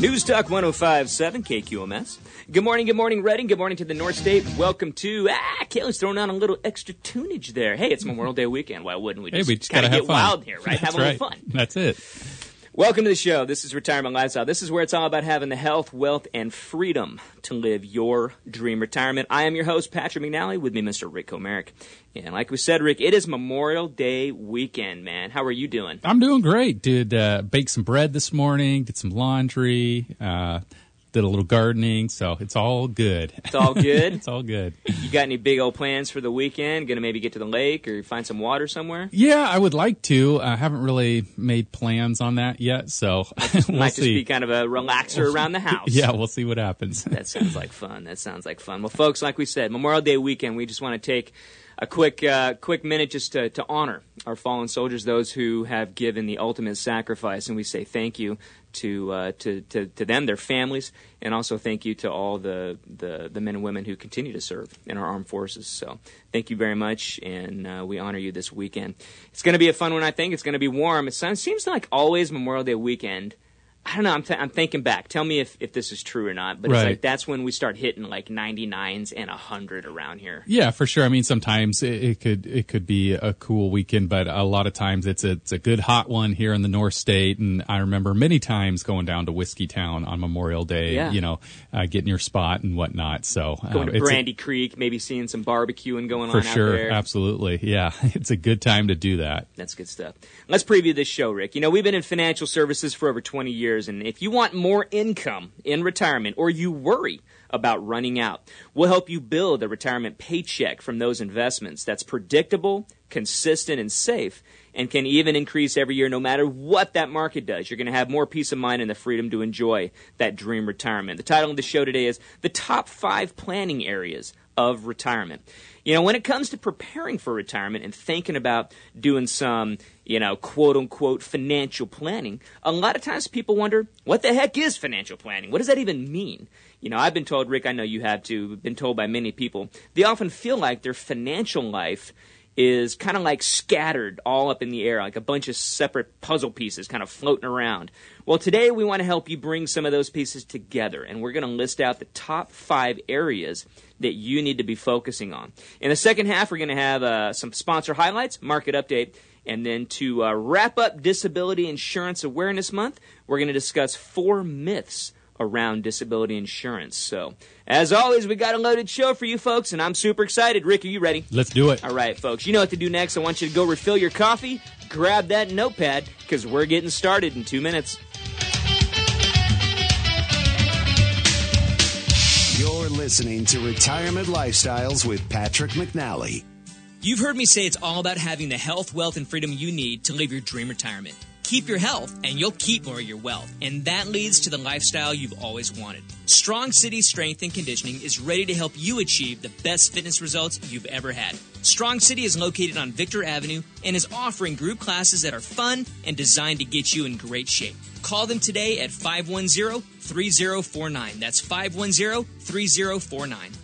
News Talk 1057 KQMS. Good morning, good morning, Redding. Good morning to the North State. Welcome to, ah, Kaylee's throwing on a little extra tunage there. Hey, it's Memorial Day weekend. Why wouldn't we Hey, just, we just gotta of have get fun. wild here, right? That's have a right. little fun. That's it. Welcome to the show. This is Retirement Lifestyle. This is where it's all about having the health, wealth, and freedom to live your dream retirement. I am your host, Patrick McNally, with me, Mr. Rick Comerick. And like we said, Rick, it is Memorial Day weekend, man. How are you doing? I'm doing great. Did uh, bake some bread this morning. Did some laundry. Uh, did a little gardening. So it's all good. It's all good? it's all good. You got any big old plans for the weekend? Gonna maybe get to the lake or find some water somewhere? Yeah, I would like to. I haven't really made plans on that yet. So we'll Might just see. be kind of a relaxer around the house. yeah, we'll see what happens. That sounds like fun. That sounds like fun. Well, folks, like we said, Memorial Day weekend, we just want to take a quick, uh, quick minute just to, to honor our fallen soldiers, those who have given the ultimate sacrifice, and we say thank you to, uh, to, to, to them, their families, and also thank you to all the, the, the men and women who continue to serve in our armed forces. So thank you very much, and uh, we honor you this weekend. It's going to be a fun one, I think. It's going to be warm. It seems like always Memorial Day weekend. I don't know. I'm, th- I'm thinking back. Tell me if, if this is true or not. But it's like that's when we start hitting like 99s and 100 around here. Yeah, for sure. I mean, sometimes it, it could it could be a cool weekend, but a lot of times it's a it's a good hot one here in the North State. And I remember many times going down to Whiskeytown on Memorial Day. Yeah. You know, uh, getting your spot and whatnot. So um, Going to it's a- Brandy Creek, maybe seeing some barbecuing going for on out sure, there. absolutely. Yeah, it's a good time to do that. That's good stuff. Let's preview this show, Rick. You know, we've been in financial services for over 20 years, and if you want more income in retirement or you worry about running out, we'll help you build a retirement paycheck from those investments that's predictable, consistent, and safe, and can even increase every year no matter what that market does. You're going to have more peace of mind and the freedom to enjoy that dream retirement. The title of the show today is The Top Five Planning Areas of Retirement. You know, when it comes to preparing for retirement and thinking about doing some, you know, quote unquote financial planning, a lot of times people wonder, what the heck is financial planning? What does that even mean? You know, I've been told, Rick, I know you have too, been told by many people, they often feel like their financial life is kind of like scattered all up in the air, like a bunch of separate puzzle pieces kind of floating around. Well, today we want to help you bring some of those pieces together, and we're going to list out the top five areas that you need to be focusing on. In the second half, we're going to have uh, some sponsor highlights, market update, and then to uh, wrap up Disability Insurance Awareness Month, we're going to discuss four myths around disability insurance. So, as always, we got a loaded show for you folks, and I'm super excited. Rick, are you ready? Let's do it. All right, folks, you know what to do next. I want you to go refill your coffee, grab that notepad, because we're getting started in two minutes. You're listening to Retirement Lifestyles with Patrick McNally. You've heard me say it's all about having the health, wealth, and freedom you need to live your dream retirement. Keep your health, and you'll keep more of your wealth. And that leads to the lifestyle you've always wanted. Strong City Strength and Conditioning is ready to help you achieve the best fitness results you've ever had. Strong City is located on Victor Avenue and is offering group classes that are fun and designed to get you in great shape. Call them today at 510 3049. That's 510 3049.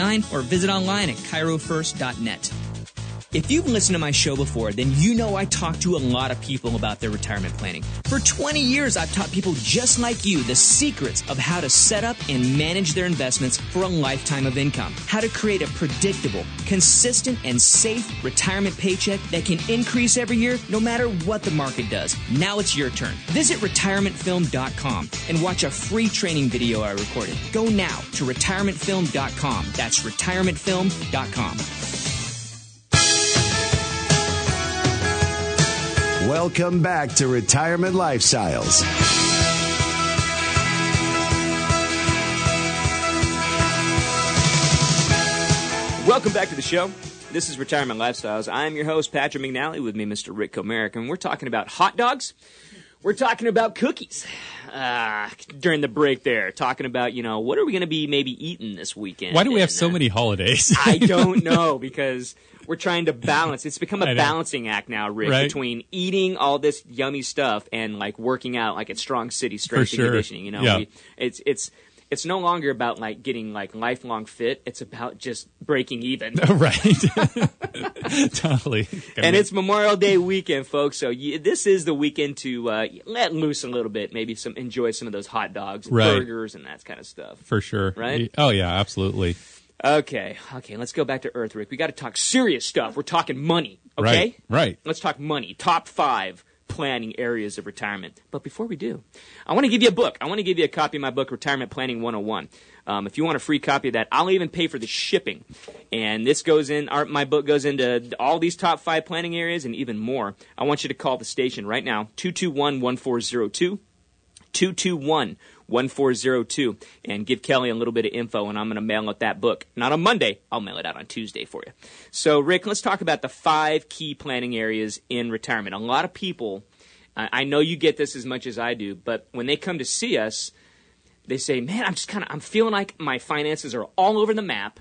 9 or visit online at chirofirst.net. If you've listened to my show before, then you know I talk to a lot of people about their retirement planning. For 20 years, I've taught people just like you the secrets of how to set up and manage their investments for a lifetime of income, how to create a predictable, consistent, and safe retirement paycheck that can increase every year no matter what the market does. Now it's your turn. Visit retirementfilm.com and watch a free training video I recorded. Go now to retirementfilm.com. That's retirementfilm.com. Welcome back to Retirement Lifestyles. Welcome back to the show. This is Retirement Lifestyles. I'm your host, Patrick McNally, with me, Mr. Rick Comerick, and we're talking about hot dogs. We're talking about cookies. Uh, during the break there, talking about, you know, what are we going to be maybe eating this weekend? Why do we have And, so uh, many holidays? I don't know because we're trying to balance. It's become a balancing act now, Rick, Right. between eating all this yummy stuff and like working out, like at Strong City Strength and. Conditioning. You know, Yeah. we, it's it's it's no longer about like getting like lifelong fit. It's about just breaking even. right. totally. and it's Memorial Day weekend, folks. So you, this is the weekend to uh, let loose a little bit. Maybe some enjoy some of those hot dogs, and Right. burgers, and that kind of stuff. for sure. Right? Oh yeah, absolutely. Okay, okay. Let's go back to Earth, Rick. We got to talk serious stuff. We're talking money. Okay, Right. Right. Let's talk money. Top five planning areas of retirement. But before we do, I want to give you a book. I want to give you a copy of my book, Retirement Planning 101. Um, if you want a free copy of that, I'll even pay for the shipping. And this goes in, our, my book goes into all these top five planning areas and even more. I want you to call the station right now, 221 1402. 221 1402 and give Kelly a little bit of info and I'm going to mail out that book. Not on Monday, I'll mail it out on Tuesday for you. So Rick, let's talk about the five key planning areas in retirement. A lot of people, I know you get this as much as I do, but when they come to see us, they say, "Man, I'm just kind of I'm feeling like my finances are all over the map."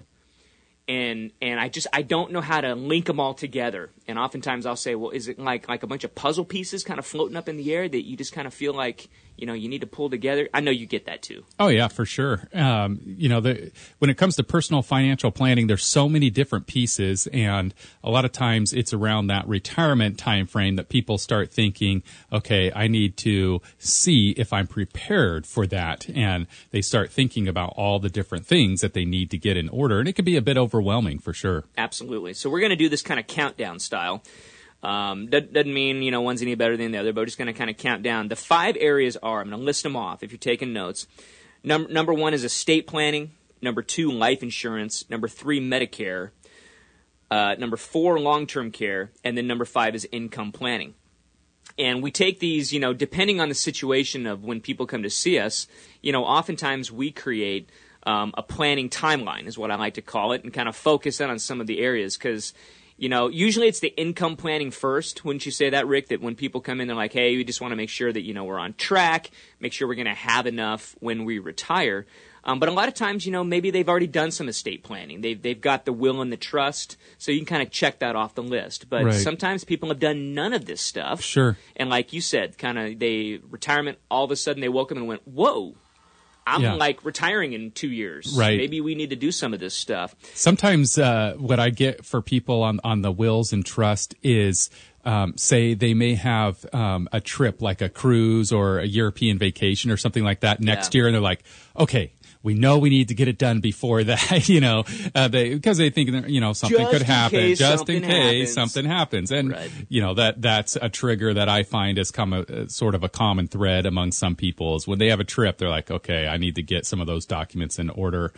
and and I just I don't know how to link them all together. And oftentimes I'll say, well, is it like like a bunch of puzzle pieces kind of floating up in the air that you just kind of feel like you know you need to pull together? I know you get that too. Oh yeah, for sure. Um, you know, the, when it comes to personal financial planning, there's so many different pieces, and a lot of times it's around that retirement time frame that people start thinking, okay, I need to see if I'm prepared for that, and they start thinking about all the different things that they need to get in order, and it can be a bit overwhelming for sure. Absolutely. So we're going to do this kind of countdown style. Um, that doesn't mean you know one's any better than the other, but we're just going to kind of count down. The five areas are I'm going to list them off if you're taking notes. Number number one is estate planning. Number two, life insurance. Number three, Medicare. Uh, number four, long term care, and then number five is income planning. And we take these, you know, depending on the situation of when people come to see us, you know, oftentimes we create um, a planning timeline, is what I like to call it, and kind of focus in on some of the areas because, you know, usually it's the income planning first. Wouldn't you say that, Rick? That when people come in, they're like, hey, we just want to make sure that, you know, we're on track, make sure we're going to have enough when we retire. Um, but a lot of times, you know, maybe they've already done some estate planning. They've, they've got the will and the trust, so you can kind of check that off the list. But Right. sometimes people have done none of this stuff. Sure. And like you said, kind of they retirement. All of a sudden, they woke up and went, "Whoa, I'm Yeah. like retiring in two years. Right. Maybe we need to do some of this stuff." sometimes uh, what I get for people on on the wills and trust is. Um, say they may have um, a trip like a cruise or a European vacation or something like that next Yeah. year, and they're like, "Okay, we know we need to get it done before that," you know, uh, they because they think you know something Just could happen, just something in case happens. something happens, and Right. you know that that's a trigger that I find has come a, a sort of a common thread among some people is when they have a trip, they're like, "Okay, I need to get some of those documents in order."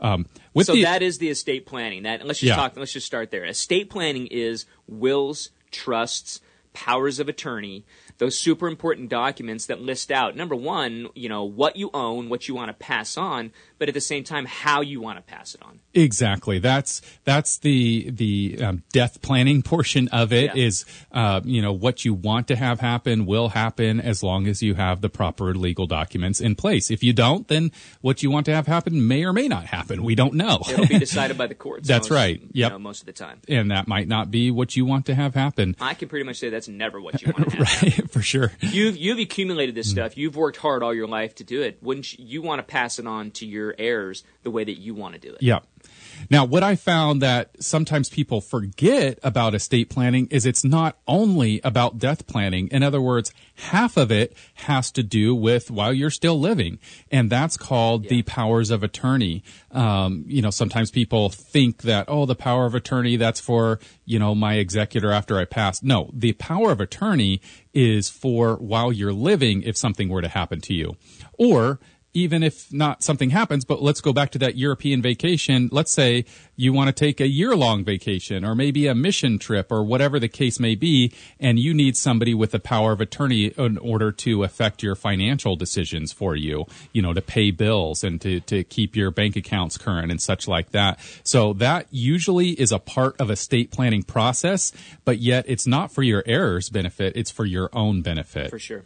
Um, with So the, that is the estate planning. That let's just Yeah. talk. Let's just start there. Estate planning is wills, trusts, powers of attorney. Those super important documents that list out number one, you know, what you own, what you want to pass on, but at the same time, how you want to pass it on. Exactly. That's that's the the um, death planning portion of it. Yeah. Is uh, you know what you want to have happen will happen as long as you have the proper legal documents in place. If you don't, then what you want to have happen may or may not happen. We don't know, It'll be decided by the courts. That's most- right. you Yep. know, most of the time. and that might not be what you want to have happen. I can pretty much say that's never what you want to have. Right, for sure. You've you've accumulated Mm. this stuff. You've worked hard all your life to do it. Wouldn't you, you want to pass it on to your heirs the way that you want to do it? Yeah. Now, what I found that sometimes people forget about estate planning is it's not only about death planning. In other words, half of it has to do with while you're still living, and that's called yeah. the powers of attorney. Um, you know, sometimes people think that oh, the power of attorney that's for you know my executor after I pass. No, the power of attorney is for while you're living if something were to happen to you, or even if not something happens, but let's go back to that European vacation. Let's say you want to take a year long vacation or maybe a mission trip or whatever the case may be, and you need somebody with the power of attorney in order to affect your financial decisions for you, you know, to pay bills and to, to keep your bank accounts current and such like that. So that usually is a part of a estate planning process, but yet it's not for your heirs' benefit, it's for your own benefit. For sure.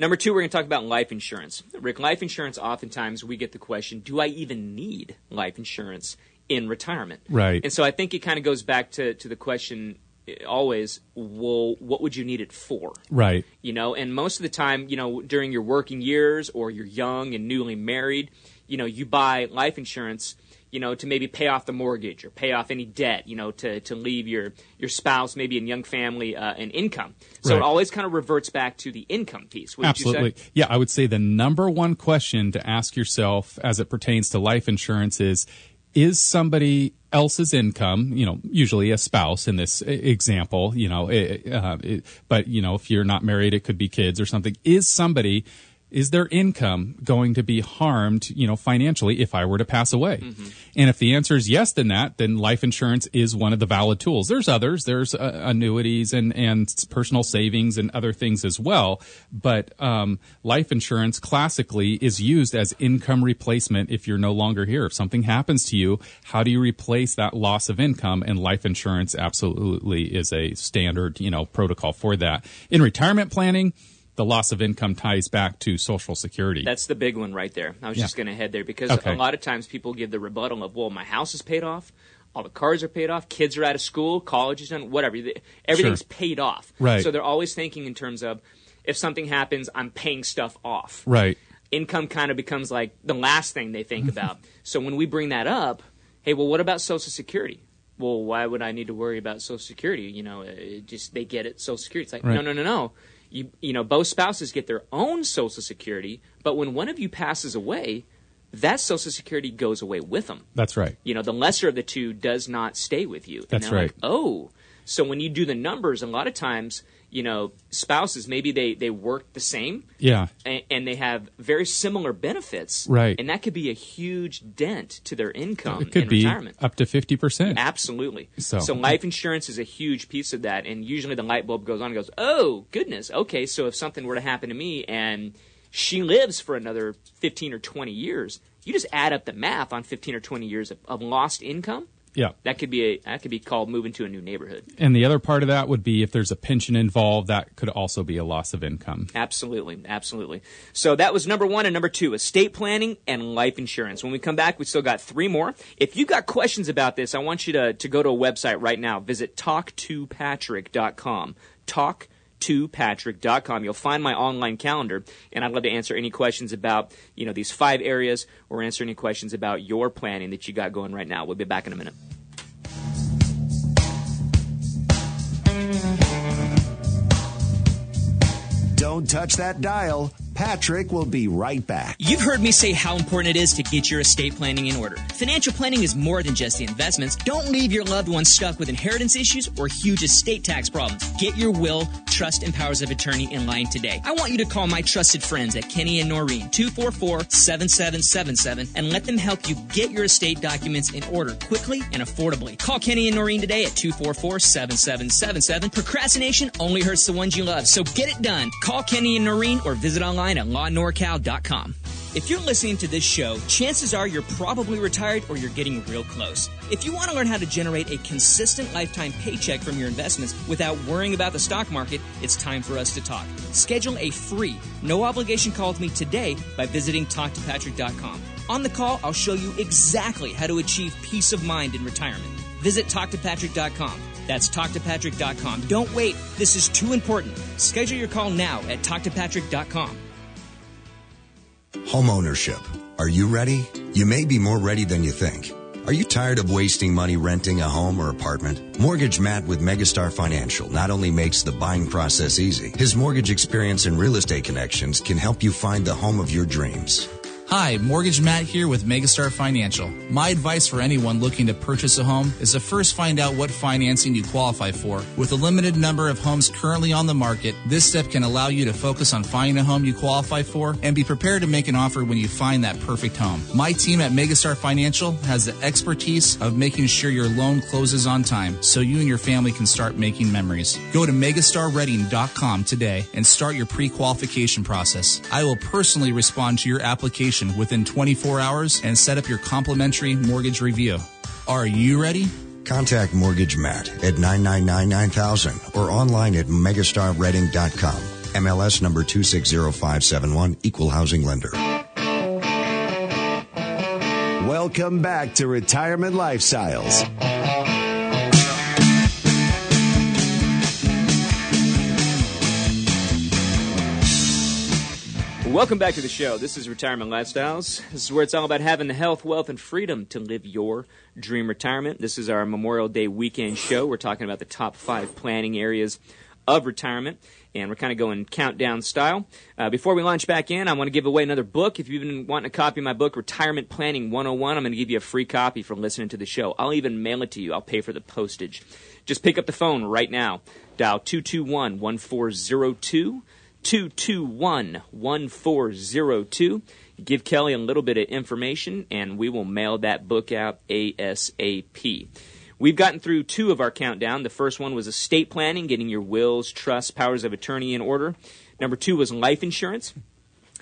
Number two, we're going to talk about life insurance. Rick, life insurance, oftentimes we get the question, do I even need life insurance in retirement? Right. And so I think it kind of goes back to, to the question eh, always, well, what would you need it for? Right. You know, and most of the time, you know, during your working years or you're young and newly married, you know, you buy life insurance – you know, to maybe pay off the mortgage or pay off any debt, you know, to, to leave your, your spouse, maybe in young family, uh, an income. So right. it always kind of reverts back to the income piece. Absolutely. Yeah, I would say the number one question to ask yourself as it pertains to life insurance is, is somebody else's income, you know, usually a spouse in this example, you know, it, uh, it, but, you know, if you're not married, it could be kids or something. Is somebody is their income going to be harmed, you know, financially if I were to pass away? Mm-hmm. And if the answer is yes, then that, then life insurance is one of the valid tools. There's others. There's uh, annuities and, and personal savings and other things as well. But, um, life insurance classically is used as income replacement if you're no longer here. If something happens to you, how do you replace that loss of income? And life insurance absolutely is a standard, you know, protocol for that. In retirement planning, the loss of income ties back to Social Security. That's the big one right there. I was yeah. just going to head there because okay. a lot of times people give the rebuttal of, well, my house is paid off, all the cars are paid off, kids are out of school, college is done, whatever. Everything's sure. paid off. Right. So they're always thinking in terms of if something happens, I'm paying stuff off. Right. Income kind of becomes like the last thing they think about. so when we bring that up, hey, well, what about Social Security? Well, why would I need to worry about Social Security? You know, just they get it, Social Security. It's like, right. no, no, no, no you you know both spouses get their own social security but when one of you passes away that social security goes away with them. That's right. You know the lesser of the two does not stay with you. And that's right like, oh. So when you do the numbers a lot of times you know spouses maybe they they work the same. Yeah. And, and, they have very similar benefits. Right. And that could be a huge dent to their income it could be retirement. up to 50% absolutely. So. so life insurance is a huge piece of that. And usually the light bulb goes on and goes oh goodness. Okay so if something were to happen to me and she lives for another 15 or 20 years you just add up the math on 15 or 20 years of, of lost income yeah, that could be a that could be called moving to a new neighborhood. And the other part of that would be if there's a pension involved, that could also be a loss of income. Absolutely, absolutely. So that was number one and number two: estate planning and life insurance. When we come back, we still got three more. If you got questions about this, I want you to to go to a website right now. Visit talktopatrick.com. Talk to patrick.com. You'll find my online calendar, and I'd love to answer any questions about, you know, these five areas or answer any questions about your planning that you got going right now. We'll be back in a minute. Don't touch that dial. Patrick will be right back. You've heard me say how important it is to get your estate planning in order. Financial planning is more than just the investments. Don't leave your loved ones stuck with inheritance issues or huge estate tax problems. Get your will, trust, and powers of attorney in line today. I want you to call my trusted friends at Kenny and Norine, 244-7777, and let them help you get your estate documents in order quickly and affordably. Call Kenny and Norine today at 244-7777. Procrastination only hurts the ones you love, so get it done. Call Kenny and Norine or visit online online at lawnorcal.com. If you're listening to this show, chances are you're probably retired or you're getting real close. If you want to learn how to generate a consistent lifetime paycheck from your investments without worrying about the stock market, it's time for us to talk. Schedule a free, no obligation call with me today by visiting talktopatrick.com. On the call, I'll show you exactly how to achieve peace of mind in retirement. Visit talktopatrick.com. That's talktopatrick.com. Don't wait. This is too important. Schedule your call now at talktopatrick.com. Homeownership. Are you ready? You may be more ready than you think. Are you tired of wasting money renting a home or apartment? Mortgage Matt with Megastar Financial not only makes the buying process easy, his mortgage experience and real estate connections can help you find the home of your dreams. Hi, Mortgage Matt here with Megastar Financial. My advice for anyone looking to purchase a home is to first find out what financing you qualify for. With a limited number of homes currently on the market, this step can allow you to focus on finding a home you qualify for and be prepared to make an offer when you find that perfect home. My team at Megastar Financial has the expertise of making sure your loan closes on time so you and your family can start making memories. Go to megastarreading.com today and start your pre-qualification process. I will personally respond to your application within 24 hours and set up your complimentary mortgage review. Are you ready? Contact Mortgage Matt at 999-9000 or online at megastarreading.com. MLS number 260571, Equal Housing Lender. Welcome back to Retirement Lifestyles. Welcome back to the show. This is Retirement Lifestyles. This is where it's all about having the health, wealth, and freedom to live your dream retirement. This is our Memorial Day weekend show. We're talking about the top five planning areas of retirement, and we're kind of going countdown style. Uh, before we launch back in, I want to give away another book. If you've been wanting a copy of my book, Retirement Planning 101, I'm going to give you a free copy for listening to the show. I'll even mail it to you. I'll pay for the postage. Just pick up the phone right now. Dial 221 1402. 221 1402. Give Kelly a little bit of information, and we will mail that book out ASAP. We've gotten through two of our countdown. The first one was estate planning, getting your wills, trusts, powers of attorney in order. Number two was life insurance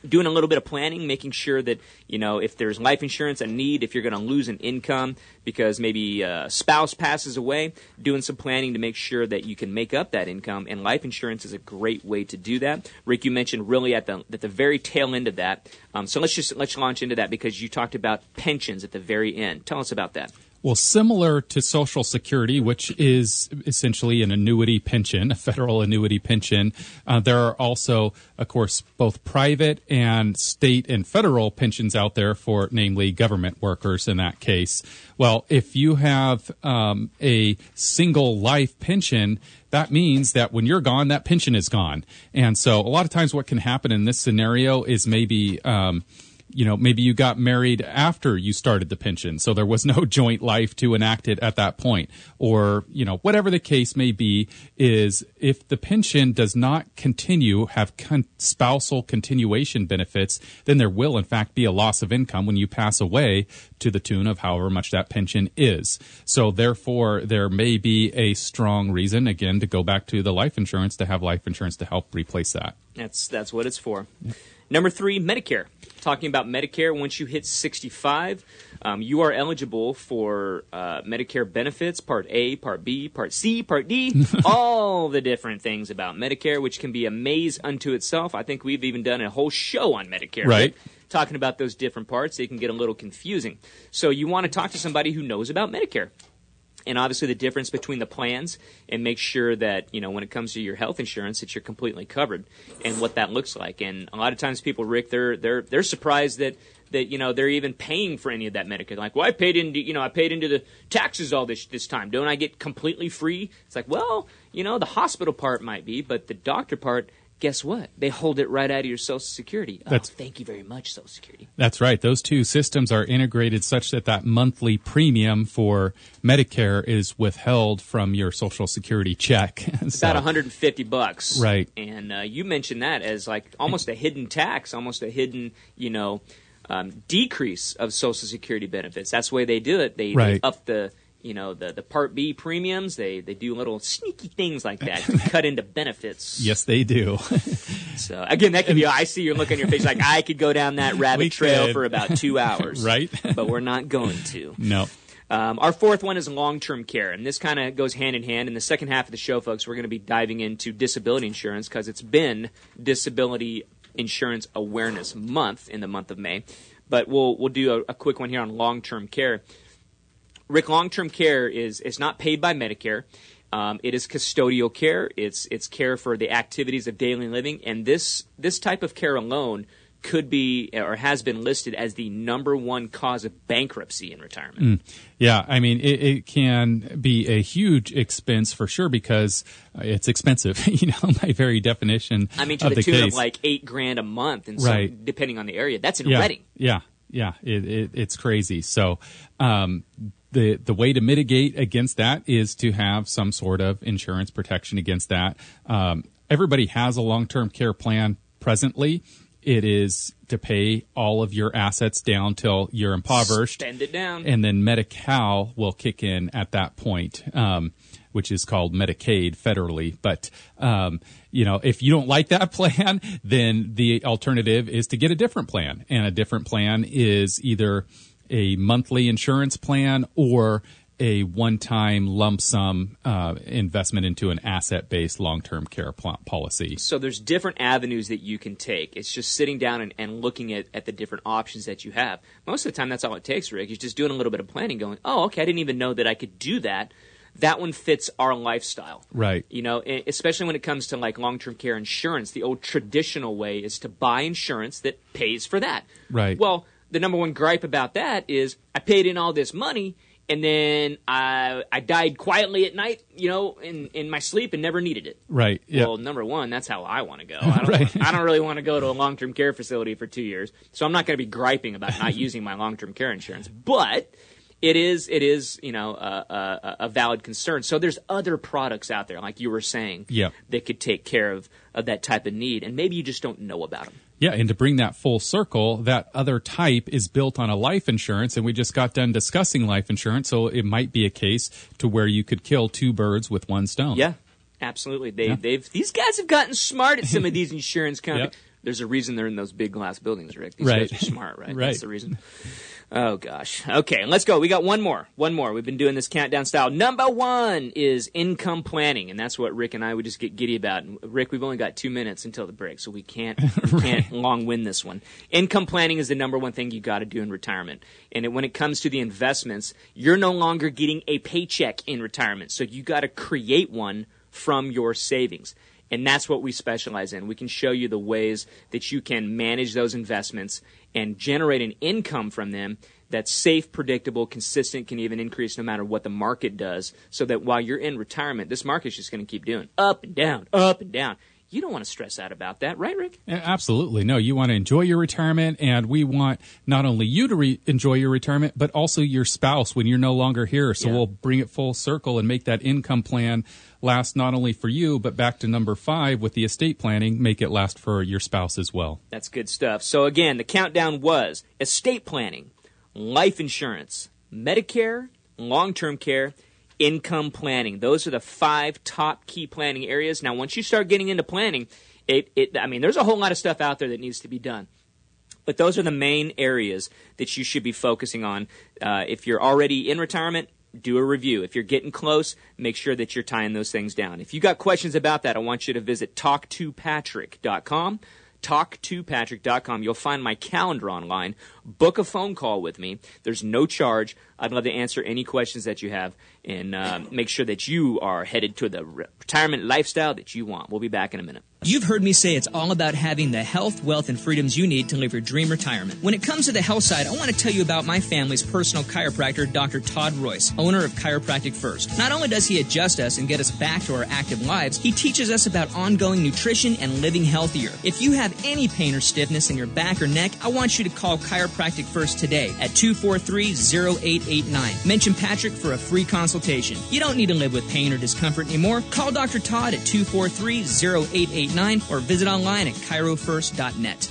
doing a little bit of planning, making sure that you know if there's life insurance a need, if you're going to lose an income because maybe a spouse passes away, doing some planning to make sure that you can make up that income. And life insurance is a great way to do that. Rick, you mentioned really at the at the very tail end of that. Um, so let's just let's launch into that because you talked about pensions at the very end. Tell us about that. Well, similar to Social Security, which is essentially an annuity pension, a federal annuity pension, uh, there are also, of course, both private and state and federal pensions out there for, namely, government workers in that case. Well, if you have um, a single life pension, that means that when you're gone, that pension is gone. And so, a lot of times, what can happen in this scenario is maybe. Um, you know, maybe you got married after you started the pension, so there was no joint life to enact it at that point. Or, you know, whatever the case may be, is if the pension does not continue, have con- spousal continuation benefits, then there will, in fact, be a loss of income when you pass away to the tune of however much that pension is. So, therefore, there may be a strong reason, again, to go back to the life insurance to have life insurance to help replace that. That's that's what it's for. Number three, Medicare. Talking about Medicare, once you hit 65, um, you are eligible for uh, Medicare benefits, Part A, Part B, Part C, Part D, all the different things about Medicare, which can be a maze unto itself. I think we've even done a whole show on Medicare. Right. Talking about those different parts, it can get a little confusing. So you want to talk to somebody who knows about Medicare and obviously the difference between the plans and make sure that you know when it comes to your health insurance that you're completely covered and what that looks like and a lot of times people rick they're they're they're surprised that that you know they're even paying for any of that Medicare. Like, well, I paid into you know I paid into the taxes all this this time. Don't I get completely free? It's like, well, you know, the hospital part might be, but the doctor part guess what? They hold it right out of your Social Security. Oh, That's- thank you very much, Social Security. That's right. Those two systems are integrated such that that monthly premium for Medicare is withheld from your Social Security check. It's So- about 150 bucks. Right. And uh, you mentioned that as like almost a hidden tax, almost a hidden, you know, um, decrease of Social Security benefits. That's the way they do it. They, Right. they up the, you know, the, the Part B premiums. They they do little sneaky things like that to cut into benefits. Yes, they do. So again, that could be. I see your look on your face like I could go down that rabbit trail could. for about two hours. Right. But we're not going to. no. Um, our fourth one is long term care, and this kind of goes hand in hand. In the second half of the show, folks, we're going to be diving into disability insurance because it's been Disability Insurance Awareness Month in the month of May. But we'll we'll do a, a quick one here on long term care. Rick, long term care is is not paid by Medicare. Um, it is custodial care. It's it's care for the activities of daily living, and this this type of care alone could be or has been listed as the number one cause of bankruptcy in retirement. Yeah, I mean, it, it can be a huge expense for sure because uh, it's expensive. you know, by very definition. I mean, to of the, the tune case. of like eight grand a month, and some, Right. depending on the area. That's in yeah, Redding. Yeah, yeah, it, it, it's crazy. So, um, the the way to mitigate against that is to have some sort of insurance protection against that. Um, everybody has a long term care plan presently. It is to pay all of your assets down till you're impoverished Spend it down. and then Medi-Cal will kick in at that point, um, which is called Medicaid federally. But um, you know, if you don't like that plan, then the alternative is to get a different plan, and a different plan is either a monthly insurance plan or a one-time lump sum uh, investment into an asset-based long-term care pl- policy. So there's different avenues that you can take. It's just sitting down and, and looking at, at the different options that you have. Most of the time, that's all it takes, Rick. Is just doing a little bit of planning, going, "Oh, okay, I didn't even know that I could do that." That one fits our lifestyle, Right. You know, especially when it comes to like long-term care insurance. The old traditional way is to buy insurance that pays for that. Right. Well, the number one gripe about that is I paid in all this money. And then I I died quietly at night, you know, in, in my sleep and never needed it. Right. Yeah. Well, number one, that's how I want to go. I don't, Right. I don't really want to go to a long term care facility for two years, so I'm not going to be griping about not using my long term care insurance. But it is, it is, you know, a, a, a valid concern. So there's other products out there, like you were saying, Yep. that could take care of, of that type of need, and maybe you just don't know about them. Yeah, and to bring that full circle, that other type is built on a life insurance, and we just got done discussing life insurance, so it might be a case to where you could kill two birds with one stone. Yeah, absolutely. They, Yeah. they've these guys have gotten smart at some of these insurance companies. Yep. There's a reason they're in those big glass buildings, Rick. These Right. guys are smart, right? Right. That's the reason. Oh gosh. Okay, let's go. We got one more. One more. We've been doing this countdown style. Number one is income planning, and that's what Rick and I would just get giddy about. And Rick, we've only got two minutes until the break, so we can't we can't long win this one. Income planning is the number one thing you got to do in retirement. And it, when it comes to the investments, you're no longer getting a paycheck in retirement, so you got to create one from your savings. And that's what we specialize in. We can show you the ways that you can manage those investments and generate an income from them that's safe, predictable, consistent, can even increase no matter what the market does, so that while you're in retirement, this market's just going to keep doing up and down, up and down. You don't want to stress out about that, right, Rick? Absolutely. No, you want to enjoy your retirement, and we want not only you to re- enjoy your retirement, but also your spouse when you're no longer here. So Yeah. we'll bring it full circle and make that income plan last not only for you, but back to number five with the estate planning, make it last for your spouse as well. That's good stuff. So again, the countdown was estate planning, life insurance, Medicare, long-term care, income planning. Those are the five top key planning areas. Now, once you start getting into planning, it, it I mean, there's a whole lot of stuff out there that needs to be done. But those are the main areas that you should be focusing on. Uh, if you're already in retirement, do a review. If you're getting close, make sure that you're tying those things down. If you got questions about that, I want you to visit talktopatrick.com. Talktopatrick.com. You'll find my calendar online. Book a phone call with me. There's no charge. I'd love to answer any questions that you have and uh, make sure that you are headed to the retirement lifestyle that you want. We'll be back in a minute. You've heard me say it's all about having the health, wealth, and freedoms you need to live your dream retirement. When it comes to the health side, I want to tell you about my family's personal chiropractor, Dr. Todd Royce, owner of Chiropractic First. Not only does he adjust us and get us back to our active lives, he teaches us about ongoing nutrition and living healthier. If you have any pain or stiffness in your back or neck, I want you to call Chiropractic First today at 243-0889. Mention Patrick for a free consultation. You don't need to live with pain or discomfort anymore. Call Dr. Todd at 243-0889 or visit online at chirofirst.net.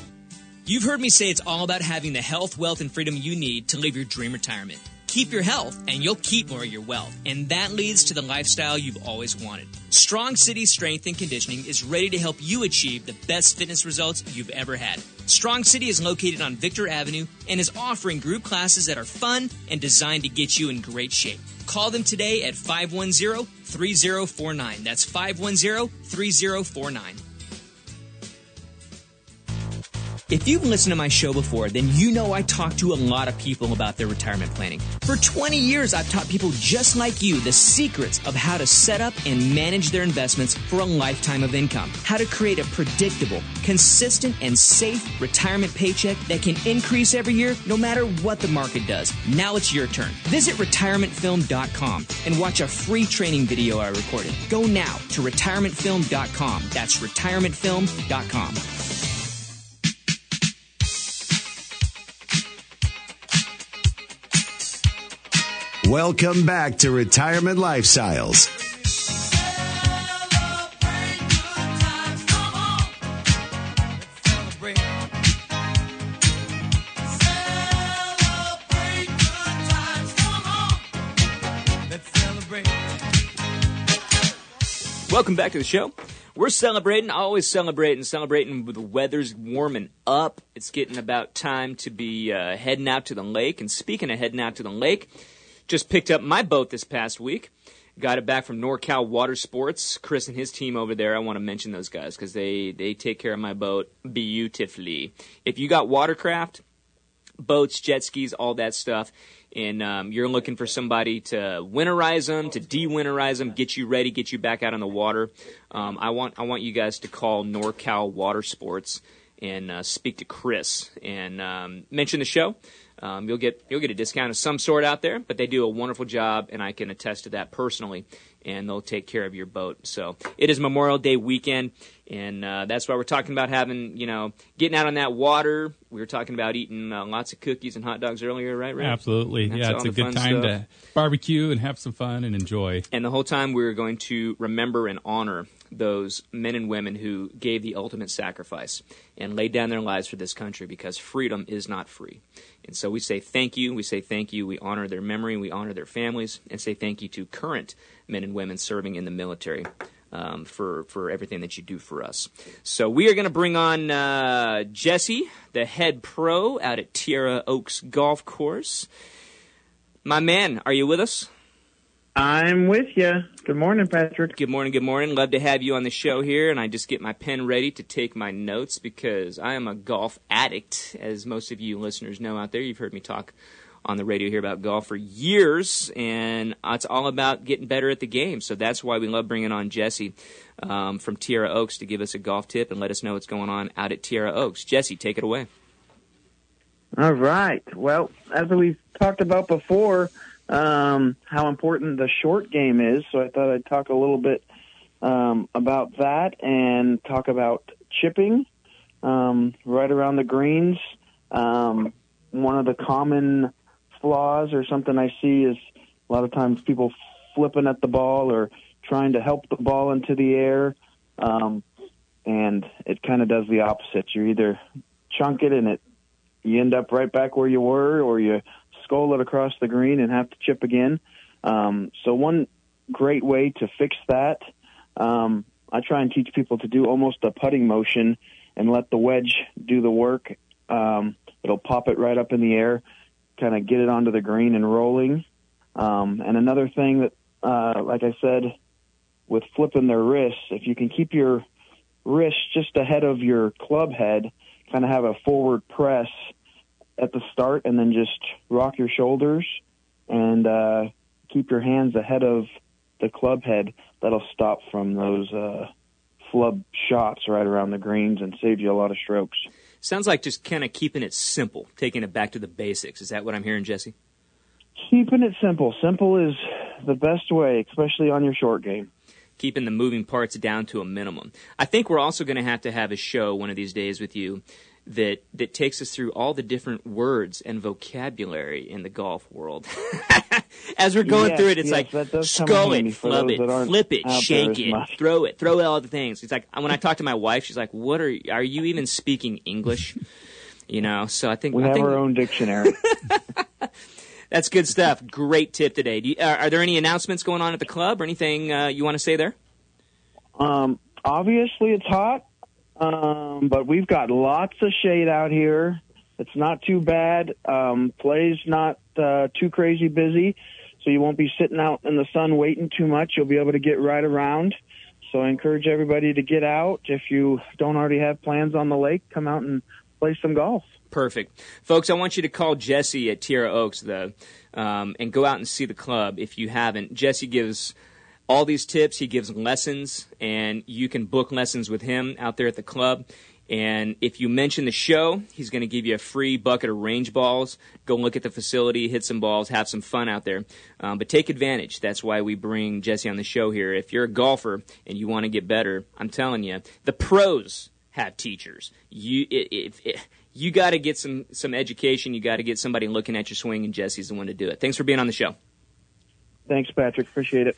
You've heard me say it's all about having the health, wealth, and freedom you need to live your dream retirement. Keep your health, and you'll keep more of your wealth. And that leads to the lifestyle you've always wanted. Strong City Strength and Conditioning is ready to help you achieve the best fitness results you've ever had. Strong City is located on Victor Avenue and is offering group classes that are fun and designed to get you in great shape. Call them today at 510 3049. That's 510 3049. If you've listened to my show before, then you know I talk to a lot of people about their retirement planning. For 20 years, I've taught people just like you the secrets of how to set up and manage their investments for a lifetime of income, how to create a predictable, consistent, and safe retirement paycheck that can increase every year no matter what the market does. Now it's your turn. Visit retirementfilm.com and watch a free training video I recorded. Go now to retirementfilm.com. That's retirementfilm.com. Welcome back to Retirement Lifestyles. Welcome back to the show. We're celebrating, always celebrating, celebrating with the weather's warming up. It's getting about time to be uh, heading out to the lake. And speaking of heading out to the lake, just picked up my boat this past week. Got it back from NorCal Water Sports. Chris and his team over there. I want to mention those guys because they they take care of my boat beautifully. If you got watercraft, boats, jet skis, all that stuff, and um, you're looking for somebody to winterize them, to de-winterize them, get you ready, get you back out on the water, um, I want I want you guys to call NorCal Water Sports and uh, speak to Chris and um, mention the show. Um, you'll get you'll get a discount of some sort out there, but they do a wonderful job, and I can attest to that personally. And they'll take care of your boat. So it is Memorial Day weekend, and uh, that's why we're talking about having you know getting out on that water. We were talking about eating uh, lots of cookies and hot dogs earlier, right? Absolutely, That's yeah. It's a good time stuff. to barbecue and have some fun and enjoy. And the whole time we were going to remember and honor those men and women who gave the ultimate sacrifice and laid down their lives for this country because freedom is not free. And so we say thank you, we say thank you, we honor their memory, we honor their families, and say thank you to current men and women serving in the military. Um, for for everything that you do for us, so we are going to bring on uh, Jesse, the head pro out at Tierra Oaks Golf Course. My man, are you with us? I'm with you. Good morning, Patrick. Good morning, good morning. Love to have you on the show here, and I just get my pen ready to take my notes because I am a golf addict, as most of you listeners know out there. You've heard me talk on the radio here about golf for years, and it's all about getting better at the game. So that's why we love bringing on Jesse um, from Tierra Oaks to give us a golf tip and let us know what's going on out at Tierra Oaks. Jesse, take it away. All right. Well, as we've talked about before, um, how important the short game is. So I thought I'd talk a little bit um, about that and talk about chipping um, right around the greens. Um, one of the common flaws or something I see is a lot of times people flipping at the ball or trying to help the ball into the air. Um, and it kind of does the opposite. You either chunk it and it you end up right back where you were, or you skull it across the green and have to chip again. Um, so one great way to fix that, um, I try and teach people to do almost a putting motion and let the wedge do the work. Um, it'll pop it right up in the air, kind of get it onto the green and rolling. Um, and another thing that, uh, like I said, with flipping their wrists, if you can keep your wrist just ahead of your club head, kind of have a forward press at the start, and then just rock your shoulders and uh, keep your hands ahead of the club head. That'll stop from those uh, flub shots right around the greens and save you a lot of strokes. Sounds like just kind of keeping it simple, taking it back to the basics. Is that what I'm hearing, Jesse? Keeping it simple. Simple is the best way, especially on your short game. keeping the moving parts down to a minimum. I think we're also going to have to have a show one of these days with you that that takes us through all the different words and vocabulary in the golf world. As we're going Yes, through it, it's yes, like that does come skull in it, flub it, flip it, shake it, much. throw it, throw all the things. It's like when I talk to my wife, she's like, "What are are you even speaking English?" You know, so I think We I have think our own dictionary. that's good stuff. Great tip today. Do you, are, are there any announcements going on at the club or anything uh, you want to say there? Um, obviously, it's hot, um, but we've got lots of shade out here. It's not too bad. Um, play's not uh, too crazy busy, so you won't be sitting out in the sun waiting too much. You'll be able to get right around. So I encourage everybody to get out. If you don't already have plans on the lake, come out and play some golf. Perfect, folks. I want you to call Jesse at Tierra Oaks, though, um, and go out and see the club if you haven't. Jesse gives all these tips. He gives lessons, and you can book lessons with him out there at the club. And if you mention the show, he's going to give you a free bucket of range balls. Go look at the facility, hit some balls, have some fun out there. Um, but take advantage. That's why we bring Jesse on the show here. If you're a golfer and you want to get better, I'm telling you, the pros have teachers. You, if, if, you got to get some some education. You got to get somebody looking at your swing, and Jesse's the one to do it. Thanks for being on the show. Thanks, Patrick. Appreciate it.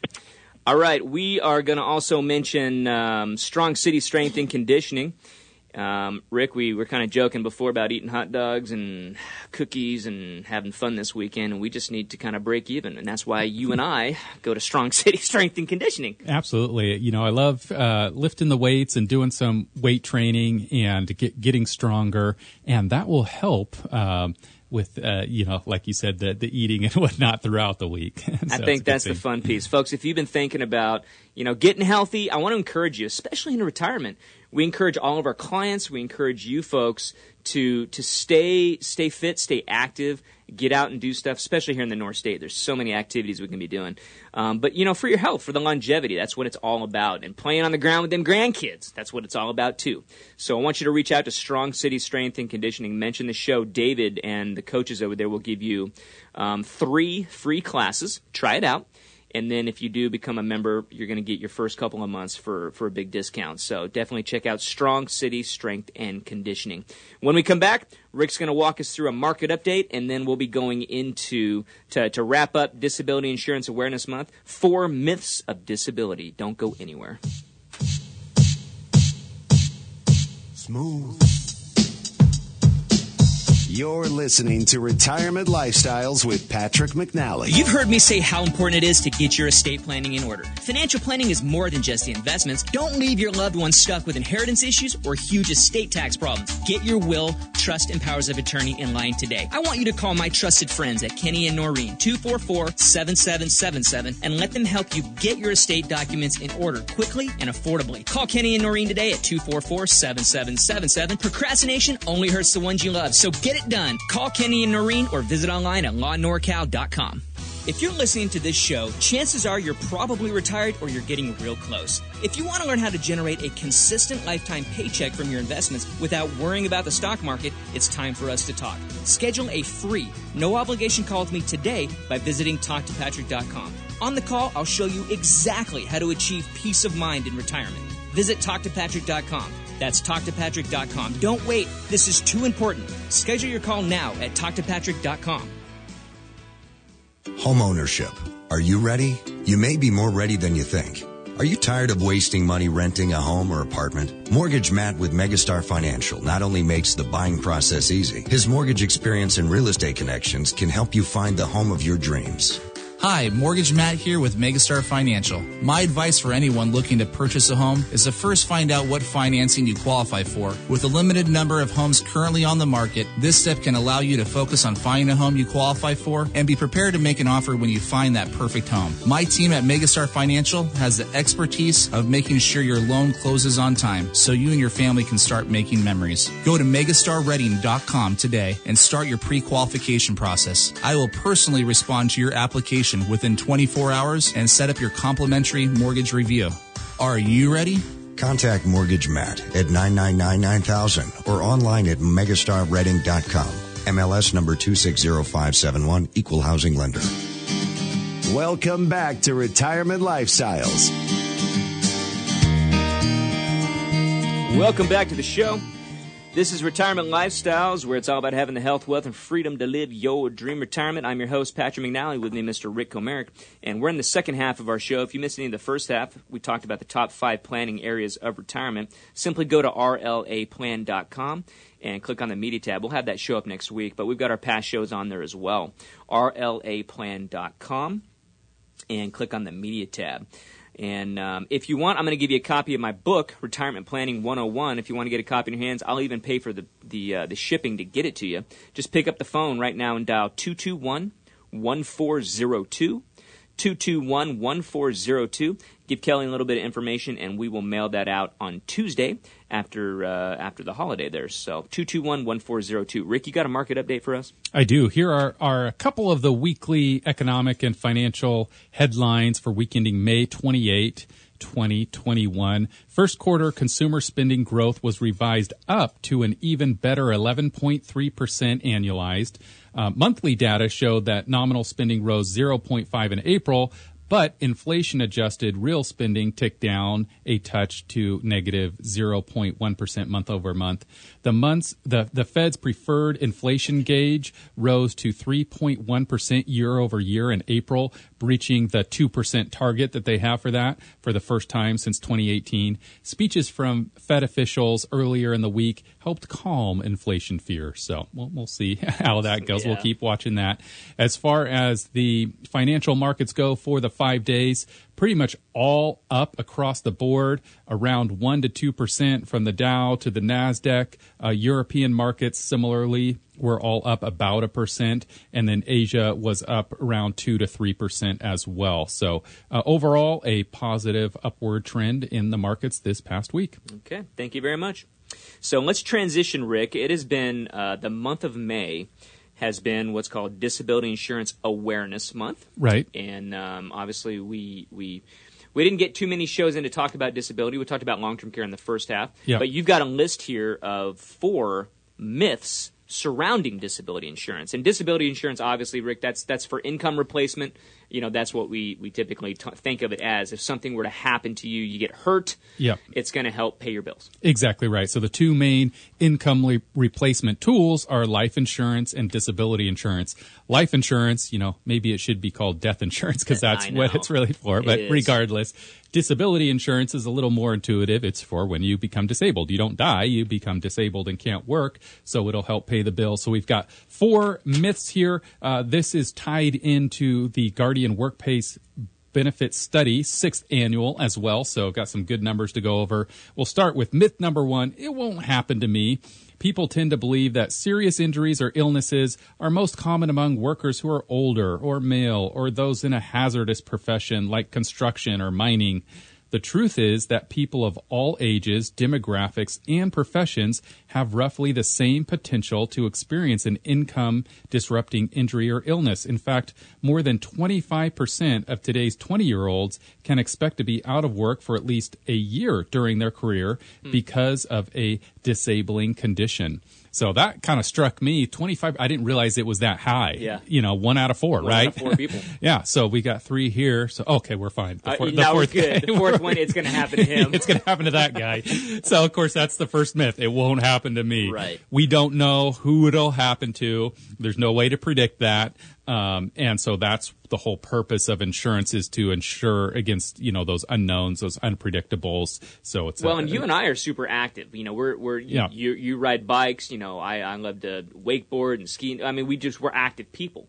All right, we are going to also mention um, Strong City Strength and Conditioning. Um, Rick, we were kind of joking before about eating hot dogs and cookies and having fun this weekend, and we just need to kind of break even, and that's why you and I go to Strong City Strength and Conditioning. Absolutely, you know I love uh, lifting the weights and doing some weight training and get, getting stronger, and that will help. Um, with uh, you know, like you said, the the eating and whatnot throughout the week. so I think that's the fun piece, folks. If you've been thinking about you know getting healthy, I want to encourage you, especially in retirement. We encourage all of our clients. We encourage you folks to to stay stay fit, stay active, get out and do stuff. Especially here in the North State, there's so many activities we can be doing. Um, but you know, for your health, for the longevity, that's what it's all about. And playing on the ground with them grandkids, that's what it's all about too. So I want you to reach out to Strong City Strength and Conditioning. Mention the show. David and the coaches over there will give you um, three free classes. Try it out. And then if you do become a member, you're going to get your first couple of months for, for a big discount. So definitely check out Strong City Strength and Conditioning. When we come back, Rick's going to walk us through a market update, and then we'll be going into to, to wrap up Disability Insurance Awareness Month. Four myths of disability. Don't go anywhere. Smooth. You're listening to Retirement Lifestyles with Patrick McNally. You've heard me say how important it is to get your estate planning in order. Financial planning is more than just the investments. Don't leave your loved ones stuck with inheritance issues or huge estate tax problems. Get your will, trust, and powers of attorney in line today. I want you to call my trusted friends at Kenny and Norine, 244-7777, and let them help you get your estate documents in order quickly and affordably. Call Kenny and Norine today at 244-7777. Procrastination only hurts the ones you love, so get it done. Call Kenny and Norine or visit online at lawnorcal.com. If you're listening to this show, chances are you're probably retired or you're getting real close. If you want to learn how to generate a consistent lifetime paycheck from your investments without worrying about the stock market, it's time for us to talk. Schedule a free, no obligation call with me today by visiting talktopatrick.com. On the call, I'll show you exactly how to achieve peace of mind in retirement. Visit talktopatrick.com. That's talktopatrick.com. Don't wait. This is too important. Schedule your call now at talktopatrick.com. Home ownership. Are you ready? You may be more ready than you think. Are you tired of wasting money renting a home or apartment? Mortgage Matt with Megastar Financial not only makes the buying process easy, his mortgage experience and real estate connections can help you find the home of your dreams. Hi, Mortgage Matt here with Megastar Financial. My advice for anyone looking to purchase a home is to first find out what financing you qualify for. With a limited number of homes currently on the market, this step can allow you to focus on finding a home you qualify for and be prepared to make an offer when you find that perfect home. My team at Megastar Financial has the expertise of making sure your loan closes on time so you and your family can start making memories. Go to megastarredding.com today and start your pre-qualification process. I will personally respond to your application within 24 hours and set up your complimentary mortgage review. Are you ready? Contact Mortgage Matt at 999-9000 or online at megastarredding.com. MLS number 260571, Equal Housing Lender. Welcome back to Retirement Lifestyles. Welcome back to the show. This is Retirement Lifestyles, where it's all about having the health, wealth, and freedom to live your dream retirement. I'm your host, Patrick McNally, with me, Mr. Rick Comerick, and we're in the second half of our show. If you missed any of the first half, we talked about the top five planning areas of retirement. Simply go to rlaplan.com and click on the media tab. We'll have that show up next week, but we've got our past shows on there as well. rlaplan.com and click on the media tab. And um, if you want, I'm going to give you a copy of my book, Retirement Planning 101. If you want to get a copy in your hands, I'll even pay for the the, uh, the shipping to get it to you. Just pick up the phone right now and dial 221 1402. 221 1402. Give Kelly a little bit of information, and we will mail that out on Tuesday after uh, after the holiday there. So 221 1402. Rick, you got a market update for us? I do. Here are, are a couple of the weekly economic and financial headlines for week ending May 28. 2021. First quarter consumer spending growth was revised up to an even better 11.3% annualized. Uh, monthly data showed that nominal spending rose 0.5 in April, but inflation adjusted real spending ticked down a touch to negative 0.1 month over month. The months the, the Fed's preferred inflation gauge rose to 3.1% year over year in April, breaching the 2% target that they have for that for the first time since 2018. Speeches from Fed officials earlier in the week helped calm inflation fear. So we'll, we'll see how that goes. Yeah. We'll keep watching that. As far as the financial markets go for the five days, pretty much all up across the board, around 1% to 2% from the Dow to the NASDAQ. Uh, European markets similarly were all up about a percent, and then Asia was up around 2 to 3% as well. So uh, overall, a positive upward trend in the markets this past week. Okay, thank you very much. So let's transition, Rick. It has been uh, the month of May has been what's called Disability Insurance Awareness Month. Right. And um, obviously, we we we didn't get too many shows in to talk about disability. We talked about long term care in the first half. Yep. But you've got a list here of four myths surrounding disability insurance. And disability insurance, obviously, Rick, that's that's for income replacement. You know, that's what we we typically t- think of it as. If something were to happen to you, you get hurt. Yeah, it's going to help pay your bills. Exactly right. So the two main income re- replacement tools are life insurance and disability insurance. Life insurance, you know, maybe it should be called death insurance because that's what it's really for. But regardless, Disability insurance is a little more intuitive. It's for when you become disabled. You don't die, you become disabled and can't work, so it'll help pay the bill. So we've got four myths here. Uh, this is tied into the Guardian And workplace benefit study, sixth annual as well. So got some good numbers to go over. We'll start with myth number one. It won't happen to me people tend to believe that serious injuries or illnesses are most common among workers who are older or male or those in a hazardous profession like construction or mining. The truth is that people of all ages, demographics, and professions have roughly the same potential to experience an income disrupting injury or illness. In fact, more than 25% of today's 20 year olds can expect to be out of work for at least a year during their career because of a disabling condition. So that kind of struck me. 25, I didn't realize it was that high. Yeah. You know, one out of four, one right? Of four people. yeah. So we got three here. So, okay, we're fine. The, four, uh, the fourth good. The fourth one, it's going to happen to him. it's going to happen to that guy. so, of course, that's the first myth. It won't happen to me. Right. We don't know who it'll happen to. There's no way to predict that. Um, and so that's the whole purpose of insurance is to insure against you know those unknowns, those unpredictables. So it's well, a, and you and I are super active. You know, we're we're yeah. you, you ride bikes. You know, I I love to wakeboard and ski. I mean, we just we're active people.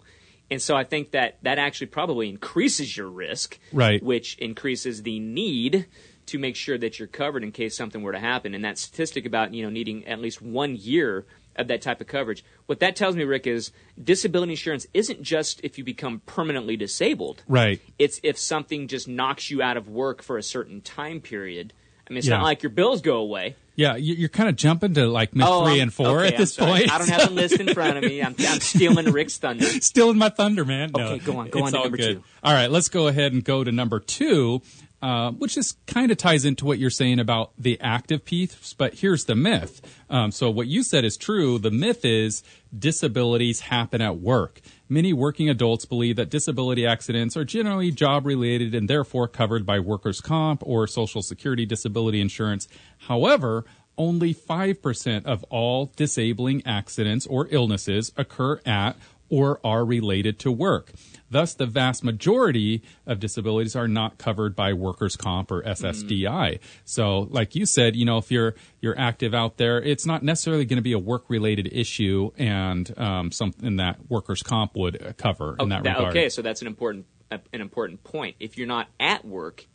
And so I think that that actually probably increases your risk, right? Which increases the need to make sure that you're covered in case something were to happen. And that statistic about you know needing at least one year of that type of coverage. What that tells me, Rick, is disability insurance isn't just if you become permanently disabled. Right. It's if something just knocks you out of work for a certain time period. I mean, it's yeah. not like your bills go away. Yeah, you're kind of jumping to like myth oh, 3 and four okay, at this point. I don't have the list in front of me. I'm, I'm stealing Rick's thunder. Stealing my thunder, man. No, okay, go on. Go on to number good. two. All right, let's go ahead and go to number two. Uh, which is kind of ties into what you're saying about the active piece, but here's the myth. Um, so what you said is true. The myth is disabilities happen at work. Many working adults believe that disability accidents are generally job related and therefore covered by workers' comp or social security disability insurance. However, only 5% of all disabling accidents or illnesses occur at or are related to work. Thus, the vast majority of disabilities are not covered by workers' comp or SSDI. Mm. So, like you said, you know, if you're you're active out there, it's not necessarily going to be a work-related issue and um, something that workers' comp would cover in that, that regard. Okay, so that's an important an important point. If you're not at work,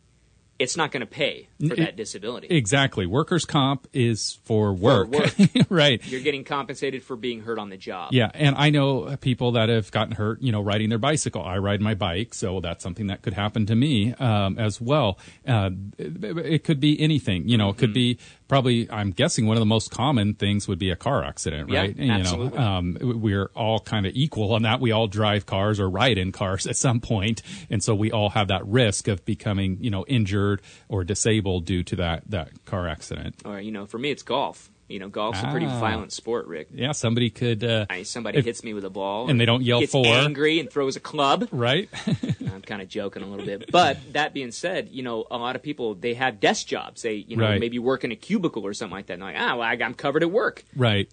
it's not going to pay for that disability. Exactly. Workers' comp is for work. work. right. You're getting compensated for being hurt on the job. Yeah, and I know people that have gotten hurt, you know, riding their bicycle. I ride my bike, so that's something that could happen to me um, as well. Uh, it, it could be anything, you know. It could be probably. I'm guessing one of the most common things would be a car accident, Yeah, right? You absolutely. know, um, we're all kind of equal on that. We all drive cars or ride in cars at some point, and so we all have that risk of becoming, you know, injured or disabled due to that that car accident. Or you know, for me, it's golf. You know, golf's a pretty Ah. violent sport, Rick. Yeah, somebody could. Uh, I, somebody If- hits me with a ball, and they don't yell gets for. angry and throws a club. Right. I'm kind of joking a little bit, but that being said, you know, a lot of people they have desk jobs. They, you know, Right. maybe work in a cubicle or something like that. And they're like, ah, well, I- I'm covered at work. right.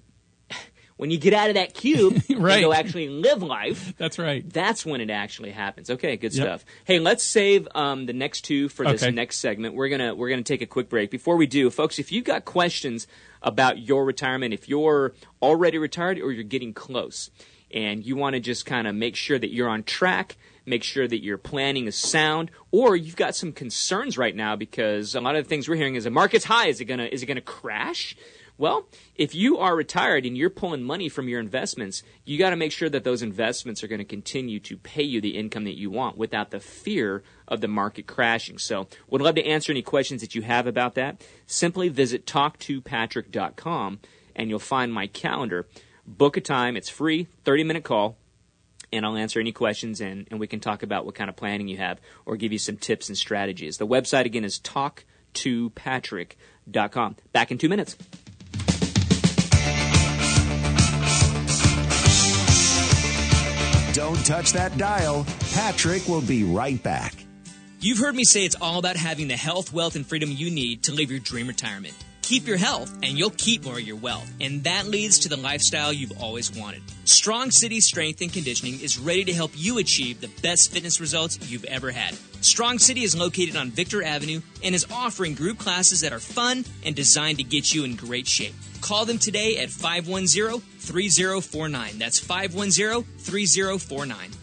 When you get out of that cube Right. and go actually live life, That's right. that's when it actually happens. Okay, good Yep. stuff. Hey, let's save um, the next two for this Okay. next segment. We're gonna we're gonna take a quick break. Before we do, folks, if you've got questions about your retirement, if you're already retired or you're getting close, and you want to just kind of make sure that you're on track, make sure that your planning is sound, or you've got some concerns right now because a lot of the things we're hearing is the market's high. Is it gonna is it gonna crash? Well, if you are retired and you're pulling money from your investments, you got to make sure that those investments are going to continue to pay you the income that you want without the fear of the market crashing. So, would love to answer any questions that you have about that. Simply visit talktopatrick.com and you'll find my calendar. Book a time, it's free, 30 minute call and I'll answer any questions and, and we can talk about what kind of planning you have or give you some tips and strategies. The website again is talktopatrick.com. Back in two minutes. Don't touch that dial. Patrick will be right back. You've heard me say it's all about having the health, wealth, and freedom you need to live your dream retirement. Keep your health, and you'll keep more of your wealth. And that leads to the lifestyle you've always wanted. Strong City Strength and Conditioning is ready to help you achieve the best fitness results you've ever had. Strong City is located on Victor Avenue and is offering group classes that are fun and designed to get you in great shape. Call them today at 510 3049. That's 510 3049.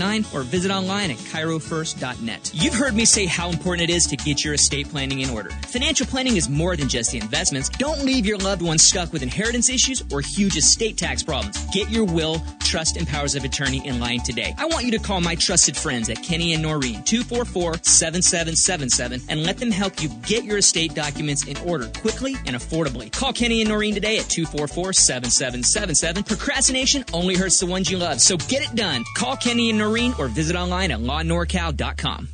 243-0889 or visit online at chirofirst.net. You've heard me say how important it is to get your estate planning in order. Financial planning is more than just the investments. Don't leave your loved ones stuck with inheritance issues or huge estate tax problems. Get your will, trust, and powers of attorney in line today. I want you to call my trusted friends at Kenny and Norine 244-7777 and let them help you get your estate documents in order quickly and affordably. Call Kenny and Norine today at 244-7777. Procrastination only hurts the ones you love, so get it done. Call Kenny and Norine or visit online at lawnorcal.com.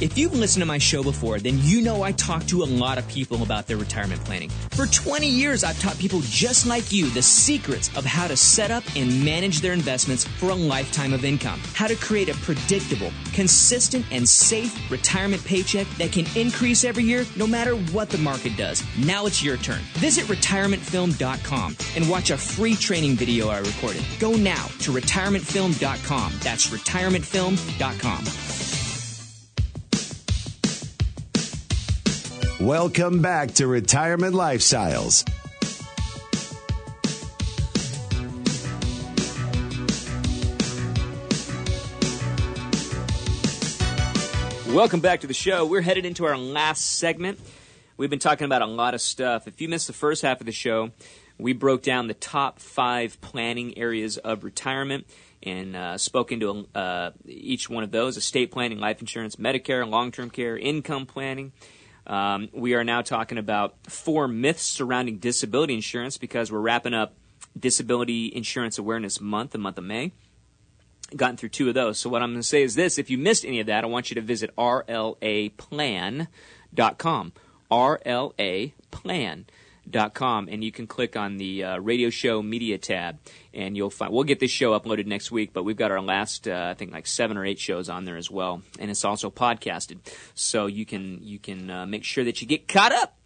If you've listened to my show before, then you know I talk to a lot of people about their retirement planning. For 20 years, I've taught people just like you the secrets of how to set up and manage their investments for a lifetime of income, how to create a predictable, consistent, and safe retirement paycheck that can increase every year no matter what the market does. Now it's your turn. Visit retirementfilm.com and watch a free training video I recorded. Go now to retirementfilm.com. That's retirementfilm.com. Welcome back to Retirement Lifestyles. Welcome back to the show. We're headed into our last segment. We've been talking about a lot of stuff. If you missed the first half of the show, we broke down the top five planning areas of retirement and uh, spoke into uh, each one of those estate planning, life insurance, Medicare, long term care, income planning. Um, we are now talking about four myths surrounding disability insurance because we're wrapping up Disability Insurance Awareness Month, the month of May gotten through two of those. So what I'm going to say is this: if you missed any of that, I want you to visit rlaplan.com. rlaplan.com. com, and you can click on the uh, radio show media tab, and you'll find. We'll get this show uploaded next week, but we've got our last, uh, I think, like seven or eight shows on there as well, and it's also podcasted, so you can you can uh, make sure that you get caught up.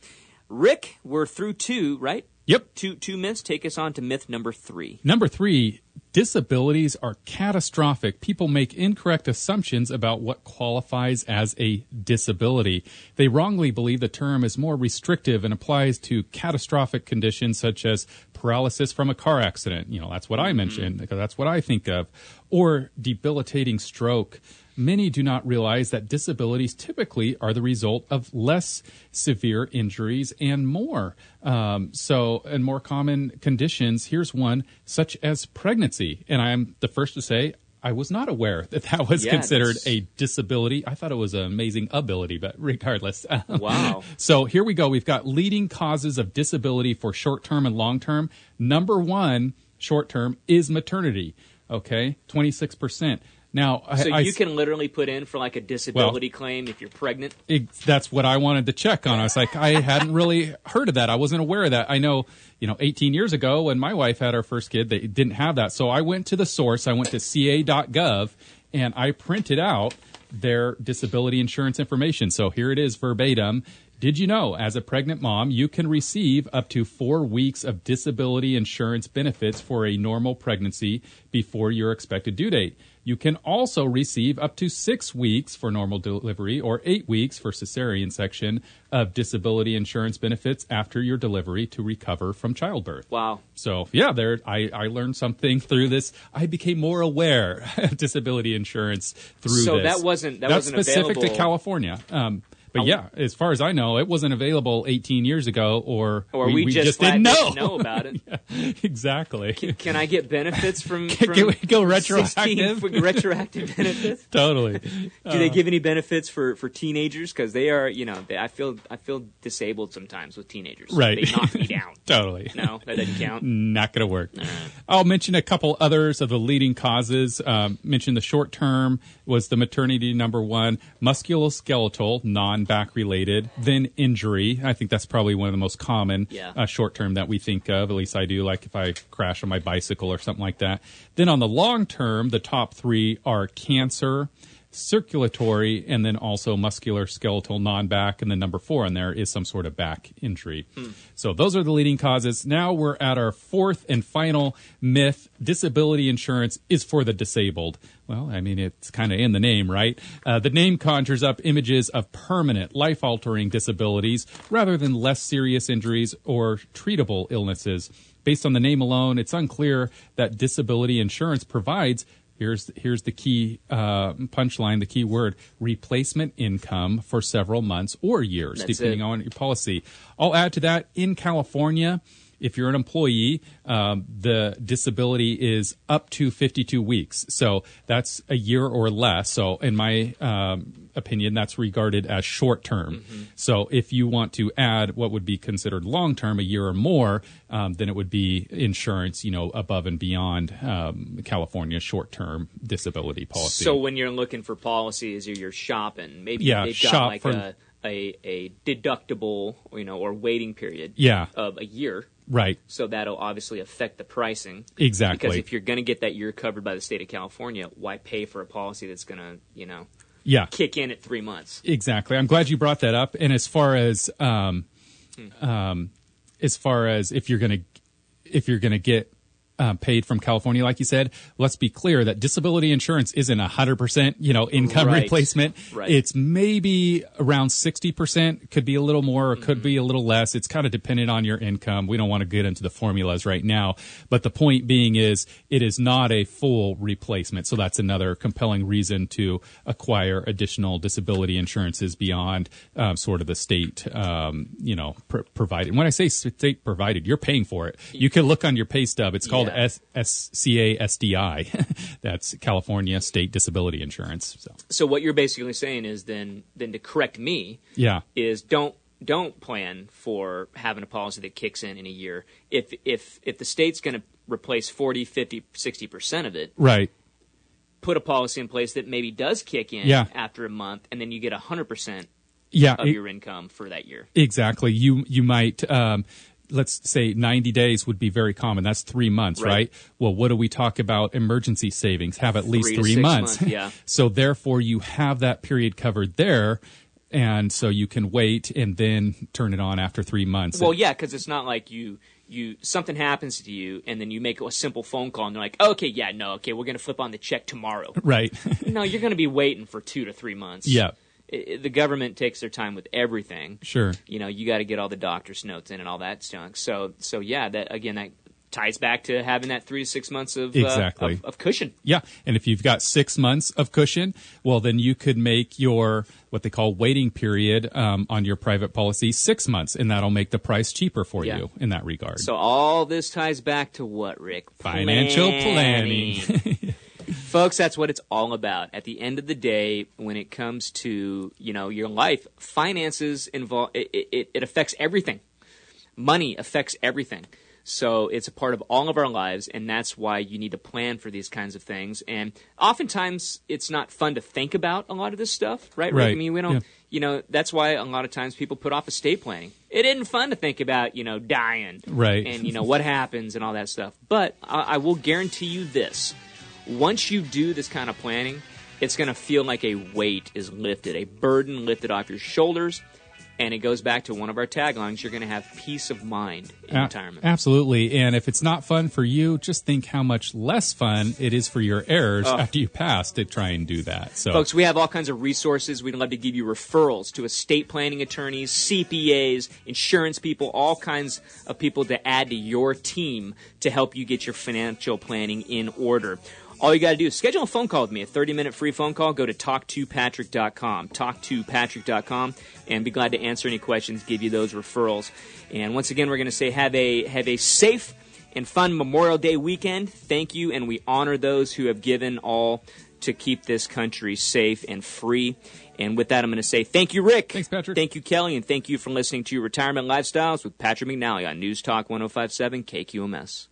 Rick, we're through two, right? Yep. Two two myths. Take us on to myth number three. Number three, disabilities are catastrophic. People make incorrect assumptions about what qualifies as a disability. They wrongly believe the term is more restrictive and applies to catastrophic conditions such as paralysis from a car accident. You know, that's what I mm-hmm. mentioned because that's what I think of. Or debilitating stroke. Many do not realize that disabilities typically are the result of less severe injuries and more. Um, so, and more common conditions, here's one such as pregnancy. And I'm the first to say, I was not aware that that was Yeah, considered that's- a disability. I thought it was an amazing ability, but regardless. Wow. so here we go. We've got leading causes of disability for short term and long term. Number one, short term, is maternity. Okay, 26%. Now, So I, you can literally put in for like a disability claim if you're pregnant. it, that's what I wanted to check on. I was like, I hadn't really heard of that. I wasn't aware of that. I know, you know, 18 years ago when my wife had our first kid, they didn't have that. So I went to the source. I went to ca.gov and I printed out their disability insurance information. So here it is verbatim. Did you know, as a pregnant mom, you can receive up to four weeks of disability insurance benefits for a normal pregnancy before your expected due date? You can also receive up to six weeks for normal delivery or eight weeks for cesarean section of disability insurance benefits after your delivery to recover from childbirth. Wow. So yeah, there I, I learned something through this. I became more aware of disability insurance through So this. that wasn't- that That's wasn't specific to California. Um, but yeah, as far as I know, it wasn't available 18 years ago, or Or we, just, flat didn't know. know about it. exactly. Can I get benefits from? Can we go 16 retroactive? retroactive benefits. totally. Do Uh. they give any benefits for, for teenagers? Because they are, you know, they, I feel I feel disabled sometimes with teenagers. Right. They knock me down. Totally. No, that doesn't count. Not going to work. I'll mention a couple others of the leading causes. Um, mention the short term was the maternity number one, musculoskeletal, non back related, then injury. I think that's probably one of the most common Yeah. uh, short term that we think of. At least I do. Like if I crash on my bicycle or something like that. Then on the long term, the top three are cancer. Circulatory and then also muscular skeletal non back, and then number four in there is some sort of back injury. So those are the leading causes. Now we're at our fourth and final myth disability insurance is for the disabled. Well, I mean, it's kind of in the name, right? Uh, the name conjures up images of permanent, life altering disabilities rather than less serious injuries or treatable illnesses. Based on the name alone, it's unclear that disability insurance provides Here's here's the key uh, punchline, the key word: replacement income for several months or years, That's depending it. on your policy. I'll add to that: in California, if you're an employee, um, the disability is up to 52 weeks, so that's a year or less. So, in my um, opinion, that's regarded as short term. So, if you want to add what would be considered long term, a year or more, um, then it would be insurance, you know, above and beyond um, California's short term disability policy. So when you're looking for policies or you're shopping, maybe Yeah, they've got like for- a, a a deductible, you know, or waiting period. Yeah. Of a year. Right, So that'll obviously affect the pricing. Exactly. Because if you're going to get that year covered by the state of California, why pay for a policy that's going to, you know, yeah, kick in at three months? Exactly. I'm glad you brought that up. And as far as um, Hmm. um, as far as if you're gonna if you're gonna get uh, paid from California, like you said, let's be clear that disability insurance isn't a hundred percent, you know, income Right. replacement. Right. It's maybe around sixty percent. Could be a little more, or Mm-hmm. could be a little less. It's kind of dependent on your income. We don't want to get into the formulas right now, but the point being is, it is not a full replacement. So that's another compelling reason to acquire additional disability insurances beyond um, sort of the state, um, you know, pr- provided. When I say state provided, you're paying for it. You can look on your pay stub. It's called Yeah. S- That's California State Disability Insurance. So So what you're basically saying is then then to correct me yeah, is don't don't plan for having a policy that kicks in in a year. If if if the state's going to replace 40, 50, 60% of it, right. put a policy in place that maybe does kick in Yeah. after a month and then you get 100% Yeah, of it- your income for that year. Exactly. You you might um, let's say 90 days would be very common. That's three months, right? Right. Well, what do we talk about emergency savings? Have at least Three to three months. months, yeah. so therefore, you have that period covered there. And so you can wait and then turn it on after three months. Well, yeah, because it's not like you you something happens to you and then you make a simple phone call and they're like, okay, yeah, no, okay, we're gonna flip on the check tomorrow. right. no, you're gonna be waiting for two to three months. yeah, I- I- the government takes their time with everything. sure. You know, you got to get all the doctor's notes in and all that junk. So, so yeah, that again, that ties back to having that three to six months of uh, Exactly. of, of cushion. Yeah, and if you've got six months of cushion, well, then you could make your what they call waiting period um, on your private policy six months, and that'll make the price cheaper for Yeah. you in that regard. So all this ties back to what, Rick? Financial planning. Folks, that's what it's all about. At the end of the day, when it comes to, you know, your life, finances involve it, it, it affects everything. Money affects everything. So it's a part of all of our lives, and that's why you need to plan for these kinds of things. And oftentimes, it's not fun to think about a lot of this stuff, right? Rick? I mean, we don't, Yeah. you know, that's why a lot of times people put off estate planning. It isn't fun to think about, you know, dying, Right. And you know what happens and all that stuff. But I, I will guarantee you this: once you do this kind of planning, it's going to feel like a weight is lifted, a burden lifted off your shoulders. And it goes back to one of our taglines you're going to have peace of mind in A- retirement. Absolutely. And if it's not fun for you, just think how much less fun it is for your heirs oh. after you pass to try and do that. So, Folks, we have all kinds of resources. We'd love to give you referrals to estate planning attorneys, CPAs, insurance people, all kinds of people to add to your team to help you get your financial planning in order. All you got to do is schedule a phone call with me, a 30 minute free phone call. Go to talktopatrick.com, talktopatrick.com, and be glad to answer any questions, give you those referrals. And once again, we're going to say have a, have a safe and fun Memorial Day weekend. Thank you, and we honor those who have given all to keep this country safe and free. And with that, I'm going to say thank you, Rick. Thanks, Patrick. Thank you, Kelly, and thank you for listening to Retirement Lifestyles with Patrick McNally on News Talk 1057 KQMS.